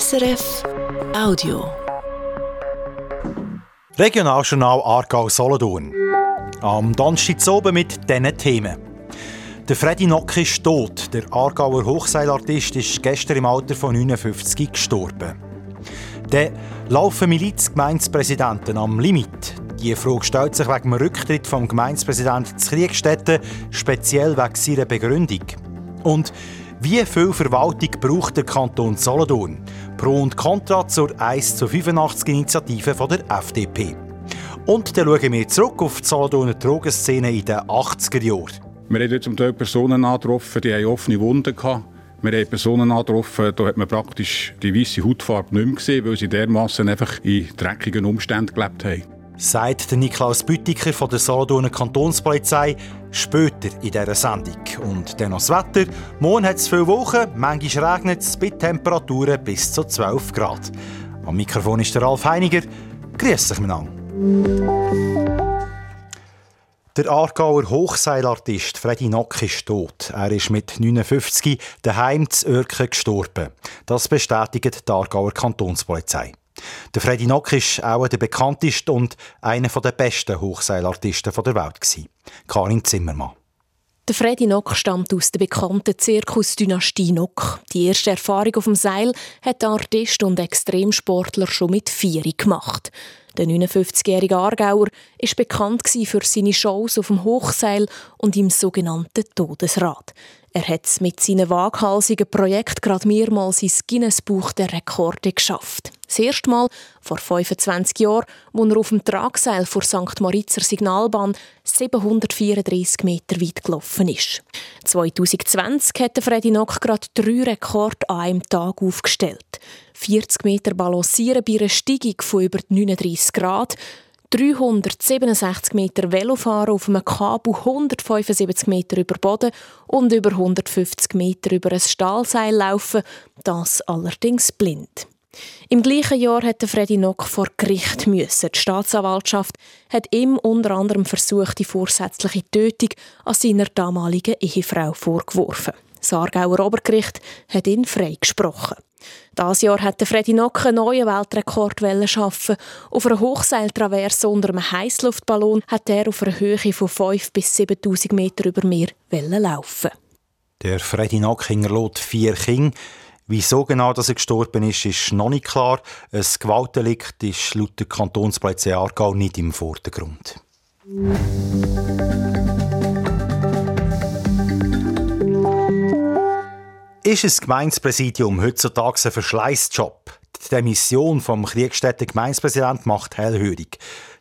SRF Audio. Regionaljournal Aargau-Solothurn. Am Donnerstag oben mit diesen Themen. Der Freddy Nock ist tot. Der Aargauer Hochseilartist ist gestern im Alter von 59 gestorben. Der laufen Milizgemeinspräsidenten am Limit. Die Frage stellt sich wegen dem Rücktritt vom Gemeindepräsidenten zu Kriegstätten, speziell wegen seiner Begründung. Und wie viel Verwaltung braucht der Kanton Solothurn? Pro und Contra zur 1 zu 85 Initiative von der FDP. Und dann schauen wir zurück auf die Solothurner Drogenszene in den 80er Jahren. Wir haben zum Teil Personen angetroffen, die haben offene Wunden hatten. Wir haben Personen angetroffen, da hat man praktisch die weiße Hautfarbe nicht mehr gesehen, weil sie dermaßen einfach in dreckigen Umständen gelebt haben sagt der Niklaus Büttiker von der Solothurner Kantonspolizei später in dieser Sendung. Und dann noch das Wetter. Morgen hat es viele Wochen, manchmal regnet es bei Temperaturen bis zu 12 Grad. Am Mikrofon ist der Ralf Heiniger. Grüß dich miteinander. Der Aargauer Hochseilartist Freddy Nock ist tot. Er ist mit 59 daheim zu Örken gestorben. Das bestätigt die Aargauer Kantonspolizei. Der Freddy Nock ist auch der bekannteste und einer der besten Hochseilartisten der Welt. Karin Zimmermann. Der Freddy Nock stammt aus der bekannten Zirkusdynastie Nock. Die erste Erfahrung auf dem Seil hat der Artist und Extremsportler schon mit vier gemacht. Der 59-jährige Aargauer ist bekannt für seine Shows auf dem Hochseil und im sogenannten Todesrad. Er hat mit seinem waghalsigen Projekt gerade mehrmals ins Guinness-Buch der Rekorde geschafft. Das erste Mal vor 25 Jahren, als er auf dem Tragseil vor St. Moritzer Signalbahn 734 Meter weit gelaufen ist. 2020 hat Freddy Nock gerade drei Rekorde an einem Tag aufgestellt. 40 Meter balancieren bei einer Steigung von über 39 Grad, 367 Meter Velofahren auf einem Kabel 175 Meter über Boden und über 150 Meter über ein Stahlseil laufen, das allerdings blind. Im gleichen Jahr hätte Freddy Nock vor Gericht müssen. Die Staatsanwaltschaft hat ihm unter anderem versucht, die vorsätzliche Tötung an seiner damaligen Ehefrau vorgeworfen. Das Aargauer Obergericht hat ihn freigesprochen. Das Jahr hat Freddy Nock einen neuen Weltrekord schaffen. Auf einer Hochseiltraverse unter einem Heißluftballon hat er auf einer Höhe von 5 bis 7000 Meter über Meer laufen. Der Freddy Nock hinterlässt vier Kinder. Wieso genau dass er gestorben ist, ist noch nicht klar. Ein Gewaltdelikt ist laut der Kantonspolizei Aargau nicht im Vordergrund. Ist ein Gemeindepräsidium heutzutage ein Verschleißjob? Die Demission vom Kriegstätten Gemeindepräsident macht hellhörig.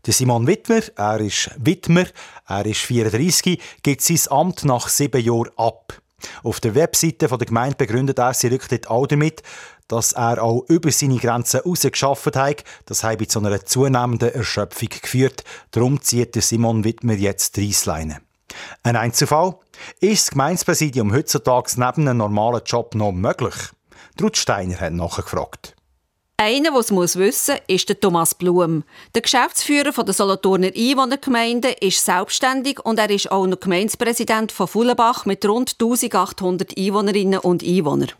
Der Simon Wittmer, er ist Wittmer, er ist 34, gibt sein Amt nach sieben Jahren ab. Auf der Webseite der Gemeinde begründet er sie rücktritt auch damit, dass er auch über seine Grenzen herausgeschafft hat. Das habe zu einer zunehmenden Erschöpfung geführt. Darum zieht Simon Wittmer jetzt die Reissleine. Ein Einzelfall? Ist das Gemeindepräsidium heutzutage neben einem normalen Job noch möglich? Trud Steiner hat nachgefragt. Einer, der es wissen muss, ist der Thomas Blum. Der Geschäftsführer der Solothurner Einwohnergemeinde ist selbstständig und er ist auch noch Gemeindepräsident von Fullenbach mit rund 1800 Einwohnerinnen und Einwohnern.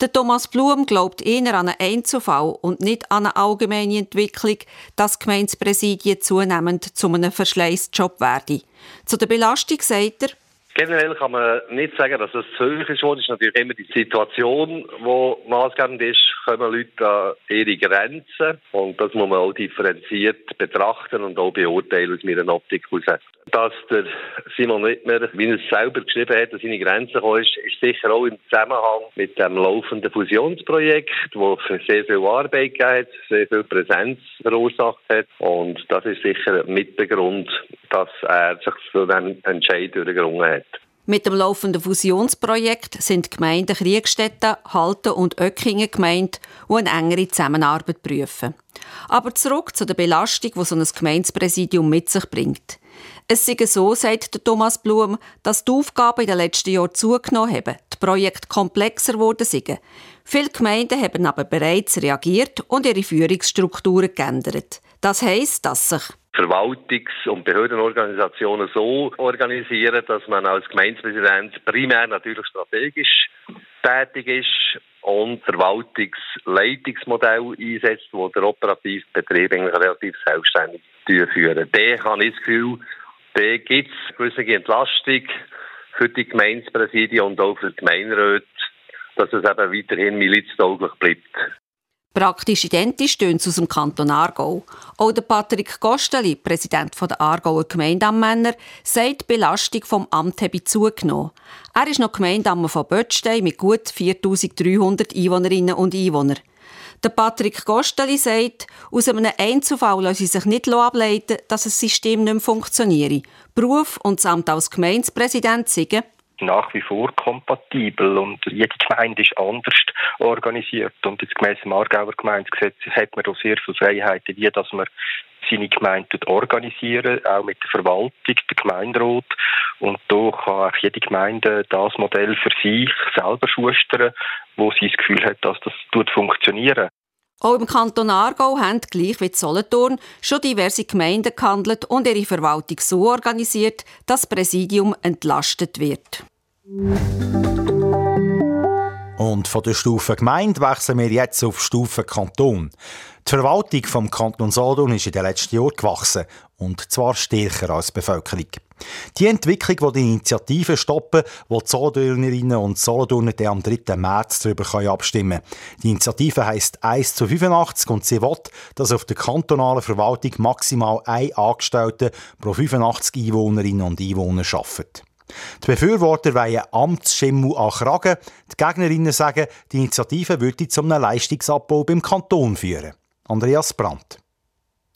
Der Thomas Blum glaubt eher an einen Einzelfall und nicht an eine allgemeine Entwicklung, dass Gemeindepräsidien zunehmend zu einem Verschleißjob werden. Zu der Belastung sagt er, Generell kann man nicht sagen, dass es zu hoch ist. Es ist natürlich immer die Situation, die maßgebend ist, kommen Leute an ihre Grenzen. Und das muss man auch differenziert betrachten und auch beurteilen aus meiner Optik heraus. Dass der Simon Wittmer, wie er es selber geschrieben hat, an seine Grenzen gekommen ist, ist sicher auch im Zusammenhang mit dem laufenden Fusionsprojekt, das sehr viel Arbeit gegeben hat, sehr viel Präsenz verursacht hat. Und das ist sicher mit der Grund, dass er sich zu diesem Entscheid durchgerungen hat. Mit dem laufenden Fusionsprojekt sind die Gemeinden Kriegstetten, Halten und Öckingen gemeint, die eine engere Zusammenarbeit prüfen. Aber zurück zu der Belastung, die so ein Gemeindepräsidium mit sich bringt. Es sei so, sagt Thomas Blum, dass die Aufgaben in den letzten Jahren zugenommen haben, die Projekte komplexer geworden sind. Viele Gemeinden haben aber bereits reagiert und ihre Führungsstrukturen geändert. Das heisst, dass sich Verwaltungs- und Behördenorganisationen so organisieren, dass man als Gemeindepräsident primär natürlich strategisch tätig ist und Verwaltungsleitungsmodell einsetzt, wo der operative Betrieb relativ selbstständig durchführen. Da habe ich das Gefühl, da gibt es gewisse Entlastung für die Gemeindepräsidien und auch für die Gemeinderäte, dass es eben weiterhin miliztauglich bleibt. Praktisch identisch tönt aus dem Kanton Aargau. Auch der Patrick Gosteli, Präsident der Aargauer Gemeindeammänner, sagt, die Belastung vom Amt habe zugenommen. Er ist noch Gemeindeammer von Böttstein mit gut 4300 Einwohnerinnen und Einwohnern. Der Patrick Gosteli sagt, aus einem Einzelfall lasse sich nicht ableiten, dass das System nicht mehr funktioniere. Beruf und das Amt als Gemeindepräsident sagen, nach wie vor kompatibel und jede Gemeinde ist anders organisiert und jetzt gemäss dem Aargauer Gemeindegesetz hat man auch sehr viele Freiheiten, wie dass man seine Gemeinde organisieren, auch mit der Verwaltung, der Gemeinderat. Und da kann auch jede Gemeinde das Modell für sich selber schustern, wo sie das Gefühl hat, dass das funktionieren auch im Kanton Aargau haben, gleich wie Solothurn, schon diverse Gemeinden gehandelt und ihre Verwaltung so organisiert, dass das Präsidium entlastet wird. Und von der Stufe Gemeinde wechseln wir jetzt auf Stufe Kanton. Die Verwaltung vom Kanton Solothurn ist in den letzten Jahren gewachsen und zwar stärker als die Bevölkerung. Die Entwicklung, die die Initiative stoppen, wo die Solothurnerinnen und Solothurner am 3. März darüber abstimmen können. Die Initiative heisst 1 zu 85 und sie will, dass auf der kantonalen Verwaltung maximal ein Angestellter pro 85 Einwohnerinnen und Einwohner arbeitet. Die Befürworter wollen Amtsschimmel an Kragen. Die Gegnerinnen sagen, die Initiative würde zu einem Leistungsabbau beim Kanton führen. Andreas Brandt.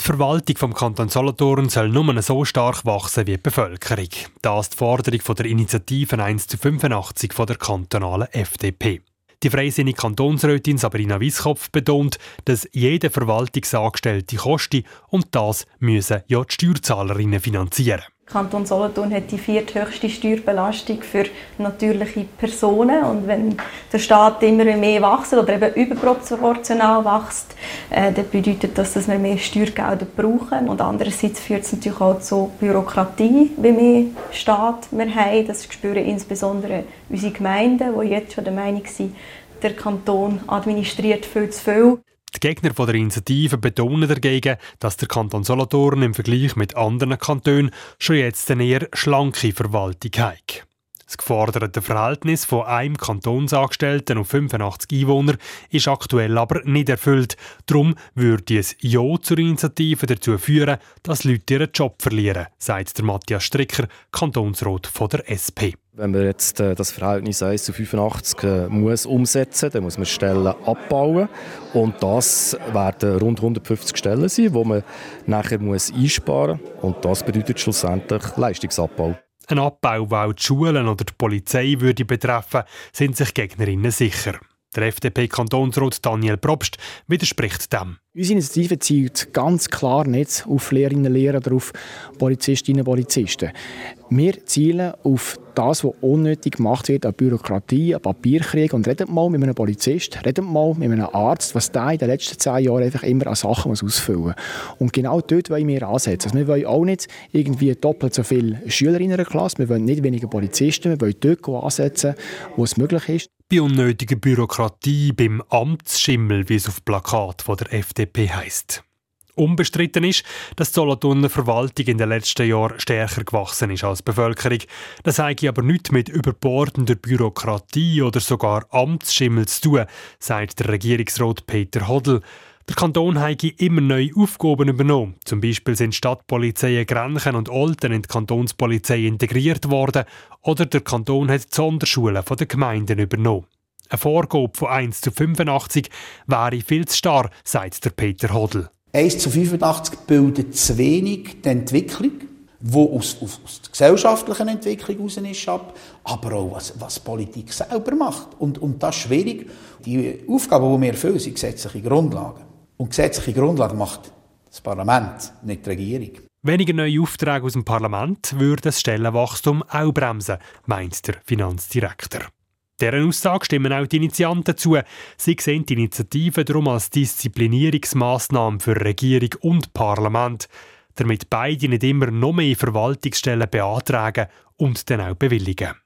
Die Verwaltung vom Kanton Solothurn soll nur so stark wachsen wie die Bevölkerung. Das ist die Forderung der Initiative 1 zu 85 von der kantonalen FDP. Die freisinnige Kantonsrätin Sabrina Wieskopf betont, dass jede Verwaltungsangestellte koste und das müssen ja die Steuerzahlerinnen finanzieren. Kanton Solothurn hat die vierthöchste Steuerbelastung für natürliche Personen und wenn der Staat immer mehr wächst oder eben überproportional wächst, äh, dann bedeutet das, dass wir mehr Steuergelder brauchen und andererseits führt es natürlich auch zu Bürokratie, wie mehr Staat wir haben. Das spüren insbesondere unsere Gemeinden, die jetzt schon der Meinung sind, der Kanton administriert viel zu viel. Die Gegner der Initiative betonen dagegen, dass der Kanton Solothurn im Vergleich mit anderen Kantonen schon jetzt eine eher schlanke Verwaltung hat. Das geforderte Verhältnis von einem Kantonsangestellten auf 85 Einwohner ist aktuell aber nicht erfüllt. Darum würde es Ja zur Initiative dazu führen, dass Leute ihren Job verlieren, sagt der Matthias Stricker, Kantonsrat von der SP. Wenn man jetzt äh, das Verhältnis 1 zu 85 äh, muss umsetzen muss, dann muss man Stellen abbauen. Und das werden rund 150 Stellen sein, die man nachher muss einsparen muss. Und das bedeutet schlussendlich Leistungsabbau. Ein Abbau, der auch die Schulen oder die Polizei würde betreffen, sind sich Gegnerinnen sicher. Der FDP-Kantonsrat Daniel Probst widerspricht dem. Unsere Initiative zielt ganz klar nicht auf Lehrerinnen und Lehrer oder auf Polizistinnen und Polizisten. Wir zielen auf das, was unnötig gemacht wird an Bürokratie, an Papierkrieg. Und redet mal mit einem Polizist, redet mal mit einem Arzt, was der in den letzten zehn Jahren einfach immer an Sachen muss ausfüllen muss. Und genau dort wollen wir ansetzen. Also wir wollen auch nicht irgendwie doppelt so viele Schüler in einer Klasse, wir wollen nicht weniger Polizisten, wir wollen dort ansetzen, wo es möglich ist. Bei unnötiger Bürokratie, beim Amtsschimmel, wie es auf Plakat von der FDP FDP heisst. Unbestritten ist, dass die Solothurner Verwaltung in den letzten Jahren stärker gewachsen ist als die Bevölkerung. Das ich aber nichts mit überbordender Bürokratie oder sogar Amtsschimmel zu tun, sagt der Regierungsrat Peter Hodl. Der Kanton habe immer neue Aufgaben übernommen. Zum Beispiel sind Stadtpolizeien Grenchen und Olten in die Kantonspolizei integriert worden oder der Kanton hat die Sonderschulen der Gemeinden übernommen. Eine Vorgabe von 1 zu 85 wäre viel zu starr, sagt der Peter Hodl. 1 zu 85 bildet zu wenig die Entwicklung, die aus, aus, aus der gesellschaftlichen Entwicklung heraus ist, ab, aber auch was, was Politik selber macht. Und, und das ist schwierig. Die Aufgaben, die wir erfüllen, sind gesetzliche Grundlagen. Und gesetzliche Grundlagen macht das Parlament, nicht die Regierung. Weniger neue Aufträge aus dem Parlament würde das Stellenwachstum auch bremsen, meint der Finanzdirektor. Deren Aussage stimmen auch die Initianten zu. Sie sehen die Initiative darum als Disziplinierungsmaßnahme für Regierung und Parlament, damit beide nicht immer noch mehr Verwaltungsstellen beantragen und dann auch bewilligen.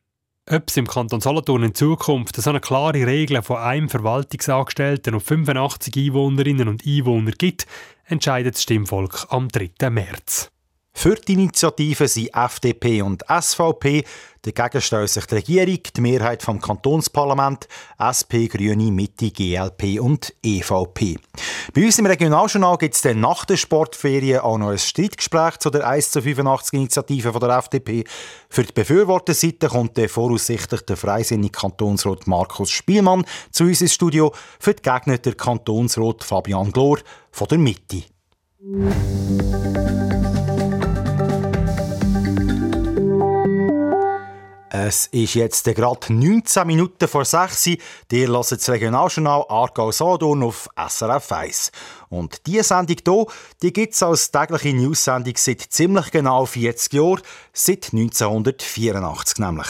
Ob es im Kanton Solothurn in Zukunft so eine klare Regel von einem Verwaltungsangestellten auf 85 Einwohnerinnen und Einwohner gibt, entscheidet das Stimmvolk am 3. März. Für die Initiative sind FDP und SVP. Dagegen stellen sich die Regierung, die Mehrheit vom Kantonsparlament, SP, Grüne, Mitte, GLP und EVP. Bei uns im Regionaljournal gibt es nach der Sportferien auch noch ein Streitgespräch zu der 1 zu 85 Initiative von der FDP. Für die Befürworterseite kommt der voraussichtlich der freisinnige Kantonsrat Markus Spielmann zu uns ins Studio. Für die Gegner der Kantonsrat Fabian Glor von der Mitte. Es ist jetzt gerade 19 Minuten vor 6 Uhr. Ihr hört das Regionaljournal Aargau Solothurn auf SRF 1. Und diese Sendung hier, die gibt es als tägliche News-Sendung seit ziemlich genau 40 Jahren, seit 1984 nämlich.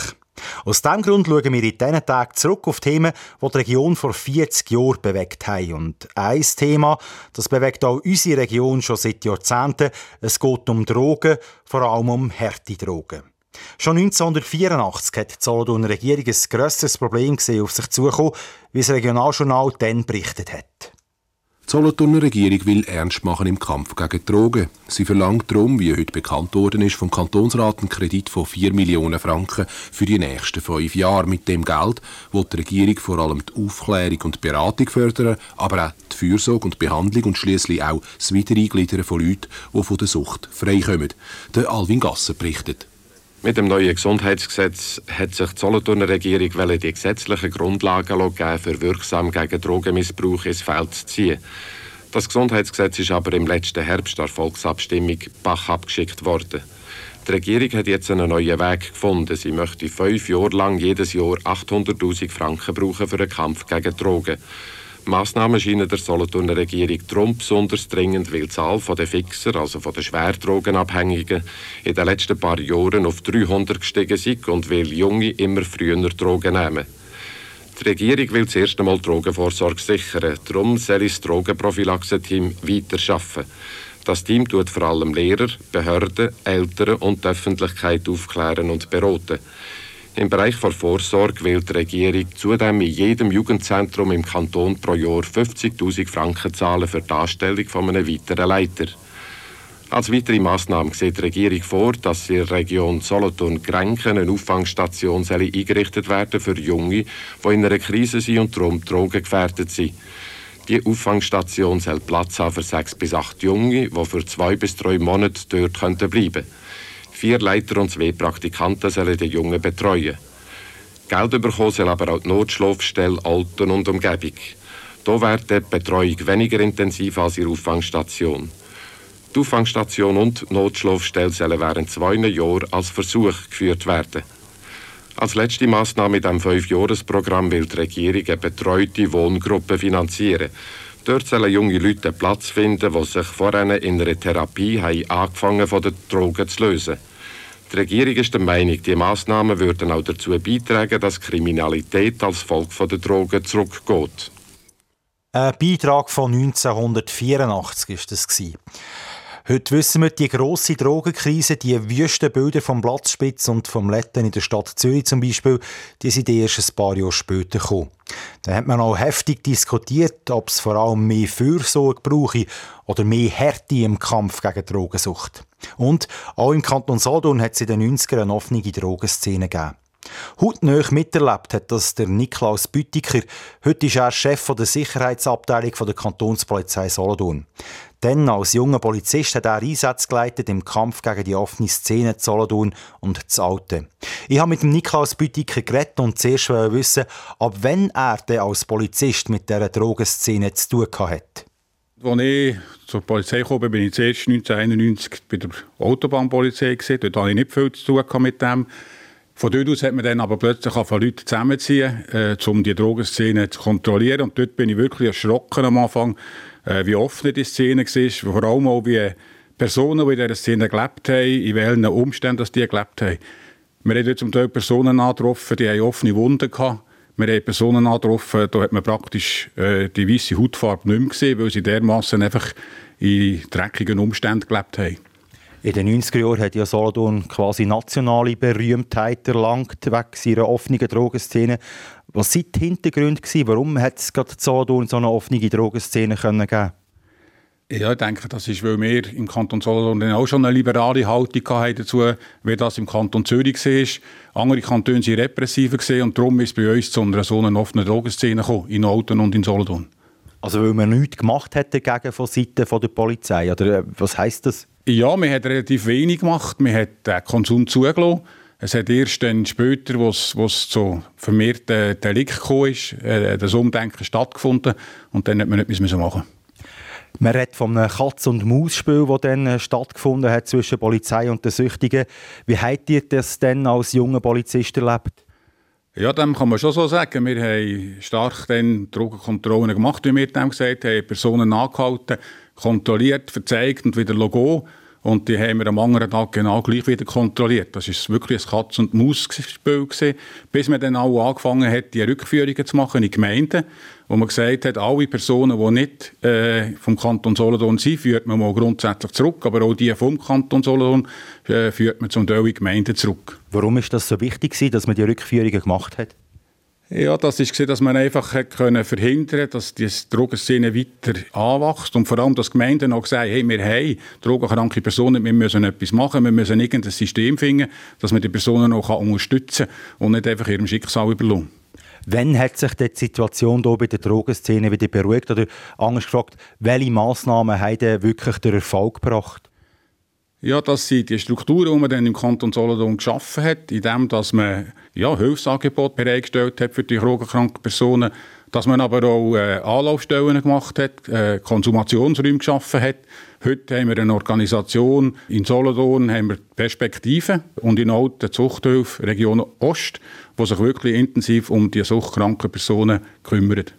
Aus diesem Grund schauen wir in diesen Tagen zurück auf Themen, die die Region vor 40 Jahren bewegt haben. Und ein Thema, das bewegt auch unsere Region schon seit Jahrzehnten. Es geht um Drogen, vor allem um harte Drogen. Schon 1984 hat die Solothurner Regierung ein grösseres Problem gesehen, auf sich zukommen, wie das Regionaljournal dann berichtet hat. Die Solothurner Regierung will ernst machen im Kampf gegen Drogen. Sie verlangt darum, wie heute bekannt worden ist, vom Kantonsrat einen Kredit von 4 Millionen Franken für die nächsten fünf Jahre. Mit dem Geld will die Regierung vor allem die Aufklärung und Beratung fördern, aber auch die Fürsorge und Behandlung und schließlich auch das Wiedereingliedern von Leuten, die von der Sucht freikommen. Der Alvin Gasser berichtet. Mit dem neuen Gesundheitsgesetz hat sich die Solothurner Regierung die gesetzlichen Grundlagen geben, für wirksam gegen Drogenmissbrauch ins Feld zu ziehen. Das Gesundheitsgesetz ist aber im letzten Herbst der Volksabstimmung Bach abgeschickt worden. Die Regierung hat jetzt einen neuen Weg gefunden. Sie möchte fünf Jahre lang jedes Jahr 800.000 Franken brauchen für den Kampf gegen Drogen. Massnahmen scheinen der Solothurner Regierung darum besonders dringend, weil die Zahl der Fixer, also von den Schwerdrogenabhängigen, in den letzten paar Jahren auf 300 gestiegen ist und weil Junge immer früher Drogen nehmen. Die Regierung will zuerst einmal Drogenvorsorge sichern. Darum soll das Drogenprophylaxe-Team weiterarbeiten. Das Team tut vor allem Lehrer, Behörden, Eltern und die Öffentlichkeit aufklären und beraten. Im Bereich der Vorsorge will die Regierung zudem in jedem Jugendzentrum im Kanton pro Jahr 50.000 Franken zahlen für die Anstellung von einem weiteren Leiter. Als weitere Massnahme sieht die Regierung vor, dass in der Region Solothurn-Grenken eine Auffangstation eingerichtet werden für Junge, die in einer Krise sind und darum drogengefährdet sind. Die Auffangstation soll Platz haben für sechs bis acht Junge, die für zwei bis drei Monate dort bleiben können. Vier Leiter und zwei Praktikanten sollen die Jungen betreuen. Geld bekommen soll aber auch die Notschlafstelle Alten und Umgebung. Hier wird die Betreuung weniger intensiv als der Auffangstation. Die Auffangstation und die Notschlafstelle sollen während zwei Jahren als Versuch geführt werden. Als letzte Maßnahme in diesem Fünfjahresprogramm will die Regierung eine betreute Wohngruppe finanzieren. Dort sollen junge Leute Platz finden, die sich vorher in einer Therapie haben angefangen von den Drogen zu lösen. Die Regierung ist der Meinung, die Massnahmen würden auch dazu beitragen, dass Kriminalität als Folge der Drogen zurückgeht. Ein Beitrag von 1984 war das. Heute wissen wir, die grosse Drogenkrise, die wüsten Bilder vom Platzspitz und vom Letten in der Stadt Zürich zum Beispiel, die sind erst ein paar Jahre später gekommen. Da hat man auch heftig diskutiert, ob es vor allem mehr Fürsorge brauche oder mehr Härte im Kampf gegen Drogensucht. Und auch im Kanton Solothurn hat es in den 90ern eine offene Drogenszene gegeben. Hautnah miterlebt hat das der Niklaus Büttiker. Heute ist er Chef der Sicherheitsabteilung der Kantonspolizei Solothurn. Dann als junger Polizist hat er Einsätze geleitet im Kampf gegen die offene Szene Solothurn und zu Alte. Ich habe mit dem Niklaus Büttiker geredet und zuerst wissen, ab wann er denn als Polizist mit dieser Drogenszene zu tun hat. Als ich zur Polizei kam, bin ich zuerst 1991 bei der Autobahnpolizei. Gewesen. Dort hatte ich nicht viel zu tun mit dem. Von dort aus hat man dann aber plötzlich von Leuten zusammenziehen, äh, um die Drogenszene zu kontrollieren. Und dort bin ich wirklich erschrocken am Anfang, äh, wie offen die Szene war, vor allem auch wie Personen, die in dieser Szene gelebt haben, in welchen Umständen die gelebt haben. Wir haben dort zum Teil Personen angetroffen, die haben offene Wunden gehabt, Wir haben Personen angetroffen, da hat man praktisch äh, die weiße Hautfarbe nicht mehr gesehen, weil sie dermaßen einfach in dreckigen Umständen gelebt haben. In den 90er Jahren hat ja Solothurn quasi nationale Berühmtheit erlangt wegen seiner offenen Drogenszene. Was waren die Hintergründe? Warum hat es gerade Solothurn so eine offene Drogenszene geben können? Ja, ich denke, das ist, weil wir im Kanton Solothurn auch schon eine liberale Haltung hatten dazu, wie das im Kanton Zürich war. Andere Kantone waren repressiver und darum ist es bei uns zu einer so einer offenen Drogenszene gekommen, in Alten und in Solothurn. Also weil man nichts gemacht hat dagegen von Seiten der Polizei, oder äh, was heisst das? Ja, man hat relativ wenig gemacht, man hat den Konsum zugelassen. Es hat erst dann später, wo es, zu vermehrten Delikten gekommen ist, äh, das Umdenken stattgefunden und dann hat man nichts machen. Man redet von einem Katz- und Maus-Spiel, das dann äh, stattgefunden hat zwischen Polizei und den Süchtigen. Wie habt ihr das denn als junger Polizist erlebt? Ja, dem kann man schon so sagen. Wir haben stark dann Drogenkontrollen gemacht, wie wir dem gesagt haben, Personen angehalten, kontrolliert, verzeigt und wieder Logo. Und die haben wir am anderen Tag genau gleich wieder kontrolliert. Das ist wirklich ein Katz- und Maus-Spiel bis man dann auch angefangen hat, die Rückführungen zu machen in Gemeinden, wo man gesagt hat, alle Personen, die nicht äh, vom Kanton Solothurn sind, führt man mal grundsätzlich zurück, aber auch die vom Kanton Solothurn äh, führt man zum Teil in Gemeinden zurück. Warum ist das so wichtig, dass man die Rückführungen gemacht hat? Ja, das ist dass man einfach können verhindern dass die Drogenszene weiter anwächst und vor allem, dass Gemeinden auch sagen, hey, wir haben drogenkranke Personen, wir müssen etwas machen, wir müssen irgendein System finden, dass man die Personen auch unterstützen kann und nicht einfach ihrem Schicksal überlassen. Wann hat sich die Situation hier bei der Drogenszene wieder beruhigt? Oder anders gefragt, welche Massnahmen haben wirklich den Erfolg gebracht? Ja, das sind die Strukturen, die man dann im Kanton Solothurn geschaffen hat, indem dass man ja, Hilfsangebote bereitgestellt hat für die drogenkranken Personen, dass man aber auch äh, Anlaufstellen gemacht hat, äh, Konsumationsräume geschaffen hat. Heute haben wir eine Organisation in Solothurn, haben wir Perspektiven und in Alten Zuchthilfe Region Ost, die sich wirklich intensiv um die suchtkranken Personen kümmert.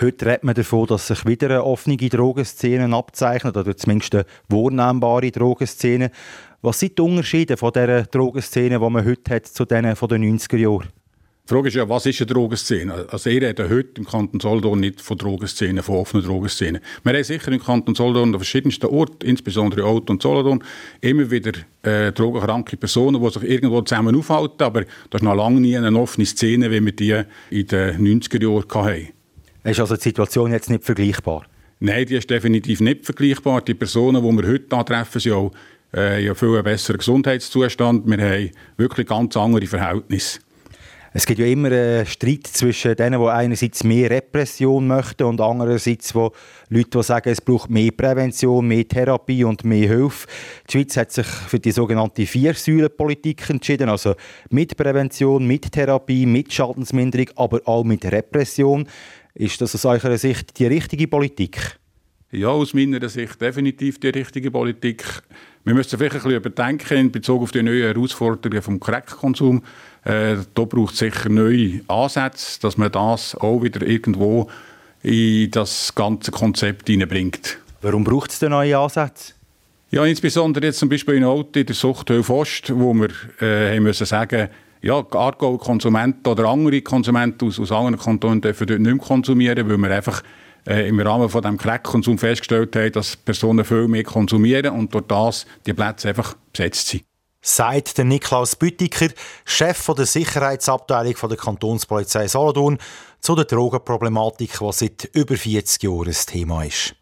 Heute redet man davon, dass sich wieder eine offene Drogenszene abzeichnet, oder zumindest eine wahrnehmbare Drogenszene. Was sind die Unterschiede von dieser Drogenszene, die man heute hat, zu denen von den 90er Jahren? Die Frage ist ja, was ist eine Drogenszene? Also ihr redet heute im Kanton Solothurn nicht von Drogenszenen, von offenen Drogenszenen. Wir haben sicher im Kanton Solothurn an verschiedensten Orten, insbesondere Alt und Solothurn, immer wieder äh, drogenkranke Personen, die sich irgendwo zusammen aufhalten, aber das ist noch lange nie eine offene Szene, wie wir die in den 90er Jahren hatten. Ist also die Situation jetzt nicht vergleichbar? Nein, die ist definitiv nicht vergleichbar. Die Personen, die wir heute antreffen, sind auch äh, ja viel besseren Gesundheitszustand. Wir haben wirklich ganz andere Verhältnisse. Es gibt ja immer einen Streit zwischen denen, die einerseits mehr Repression möchten und andererseits wo Leute, die sagen, es braucht mehr Prävention, mehr Therapie und mehr Hilfe. Die Schweiz hat sich für die sogenannte Vier-Säulen-Politik entschieden, also mit Prävention, mit Therapie, mit Schadensminderung, aber auch mit Repression. Ist das aus eurer Sicht die richtige Politik? Ja, aus meiner Sicht definitiv die richtige Politik. Wir müssen vielleicht ein bisschen überdenken in Bezug auf die neuen Herausforderungen vom Crack-Konsum. Äh, da braucht es sicher neue Ansätze, dass man das auch wieder irgendwo in das ganze Konzept hineinbringt. Warum braucht es denn neue Ansätze? Ja, insbesondere jetzt zum Beispiel in Alten, in der Suchthilfe Ost, wo wir äh, haben müssen sagen ja, Aargauer Konsumenten oder andere Konsumenten aus, aus anderen Kantonen dürfen dort nicht mehr konsumieren, weil wir einfach äh, im Rahmen von dem Crack-Konsum festgestellt haben, dass Personen viel mehr konsumieren und durch das die Plätze einfach besetzt sind. Sagt der Niklaus Büttiker, Chef der Sicherheitsabteilung der Kantonspolizei Solothurn, zu der Drogenproblematik, die seit über 40 Jahren ein Thema ist.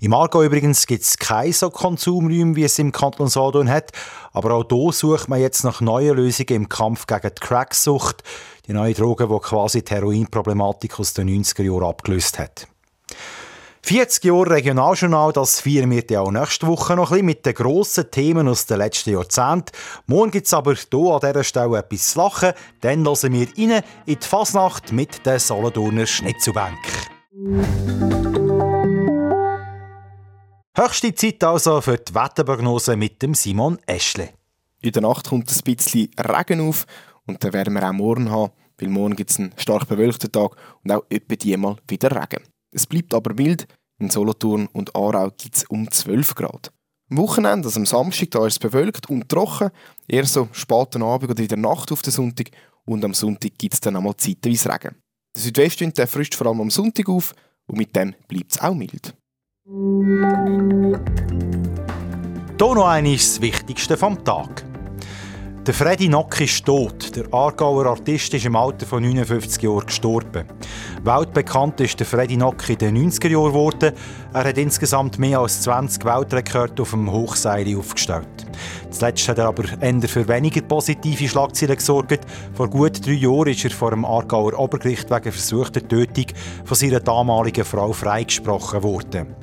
Im Aargau übrigens gibt es keine so Konsumräume, wie es im Kanton Solothurn hat. Aber auch hier sucht man jetzt nach neuen Lösungen im Kampf gegen die Cracksucht. Die neue Droge, die quasi die Heroinproblematik aus den 90er Jahren abgelöst hat. 40 Jahre Regionaljournal, das feiern wir ja auch nächste Woche noch ein bisschen mit den grossen Themen aus den letzten Jahrzehnten. Morgen gibt es aber hier an dieser Stelle etwas zu lachen. Dann hören wir rein in die Fasnacht mit der Solothurner Schnitzelbank. Höchste Zeit also für die Wetterprognose mit dem Simon Eschle. In der Nacht kommt ein bisschen Regen auf und dann werden wir auch morgen haben, weil morgen gibt es einen stark bewölkten Tag und auch etwa diesmal wieder Regen. Es bleibt aber mild. In Solothurn und Aarau gibt es um 12 Grad. Am Wochenende, also am Samstag, da ist es bewölkt und trocken. Eher so späten Abend oder in der Nacht auf den Sonntag. Und am Sonntag gibt es dann einmal zeitweise Regen. Der Südwestwind der frischt vor allem am Sonntag auf und mit dem bleibt es auch mild. Hier noch einmal das Wichtigste vom Tag. Der Freddy Nock ist tot. Der Aargauer Artist ist im Alter von 59 Jahren gestorben. Weltbekannt ist der Freddy Nock in den 90er Jahren geworden. Er hat insgesamt mehr als 20 Weltrekorde auf dem Hochseil aufgestellt. Zuletzt hat er aber eher für weniger positive Schlagzeilen gesorgt. Vor gut drei Jahren ist er vor dem Aargauer Obergericht wegen versuchter Tötung von seiner damaligen Frau freigesprochen worden.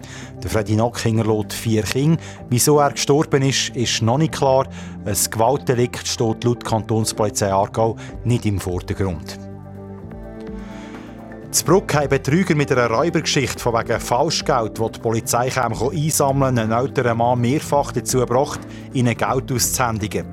Der Freddy Nock hinterlässt vier Kinder. Wieso er gestorben ist, ist noch nicht klar. Ein Gewaltdelikt steht laut Kantonspolizei Aargau nicht im Vordergrund. Z Bruck haben Betrüger mit einer Räubergeschichte von wegen Falschgeld, das die Polizei kam, einsammeln einen älteren Mann mehrfach dazu gebracht, ihnen Geld auszuhändigen.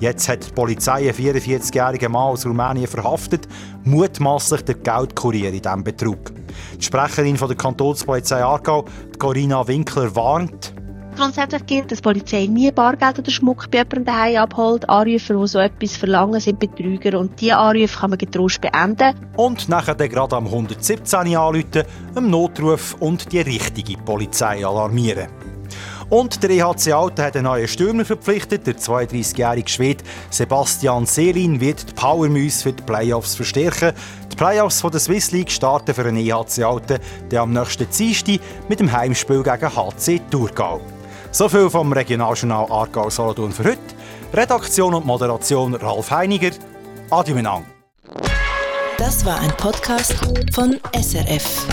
Jetzt hat die Polizei einen 44-jährigen Mann aus Rumänien verhaftet, mutmaßlich der Geldkurier in diesem Betrug. Die Sprecherin von der Kantonspolizei Aargau, Corinna Winkler, warnt, Grundsätzlich gilt, dass die Polizei nie Bargeld oder Schmuck bei jemandem daheim abholt. Anrufer, die so etwas verlangen, sind Betrüger und diese Anrufe kann man getrost beenden. Und nachher dann gerade am 117 anrufen, einen Notruf und die richtige Polizei alarmieren. Und der EHC Alten hat einen neuen Stürmer verpflichtet. Der 32-jährige Schwede Sebastian Selin wird die Powermüs für die Playoffs verstärken. Die Playoffs von der Swiss League starten für den EHC Alten der am nächsten Dienstag mit dem Heimspiel gegen HC Thurgau. So viel vom Regionaljournal Aargau Solothurn für heute. Redaktion und Moderation Ralf Heiniger. Adieu miteinander. Das war ein Podcast von SRF.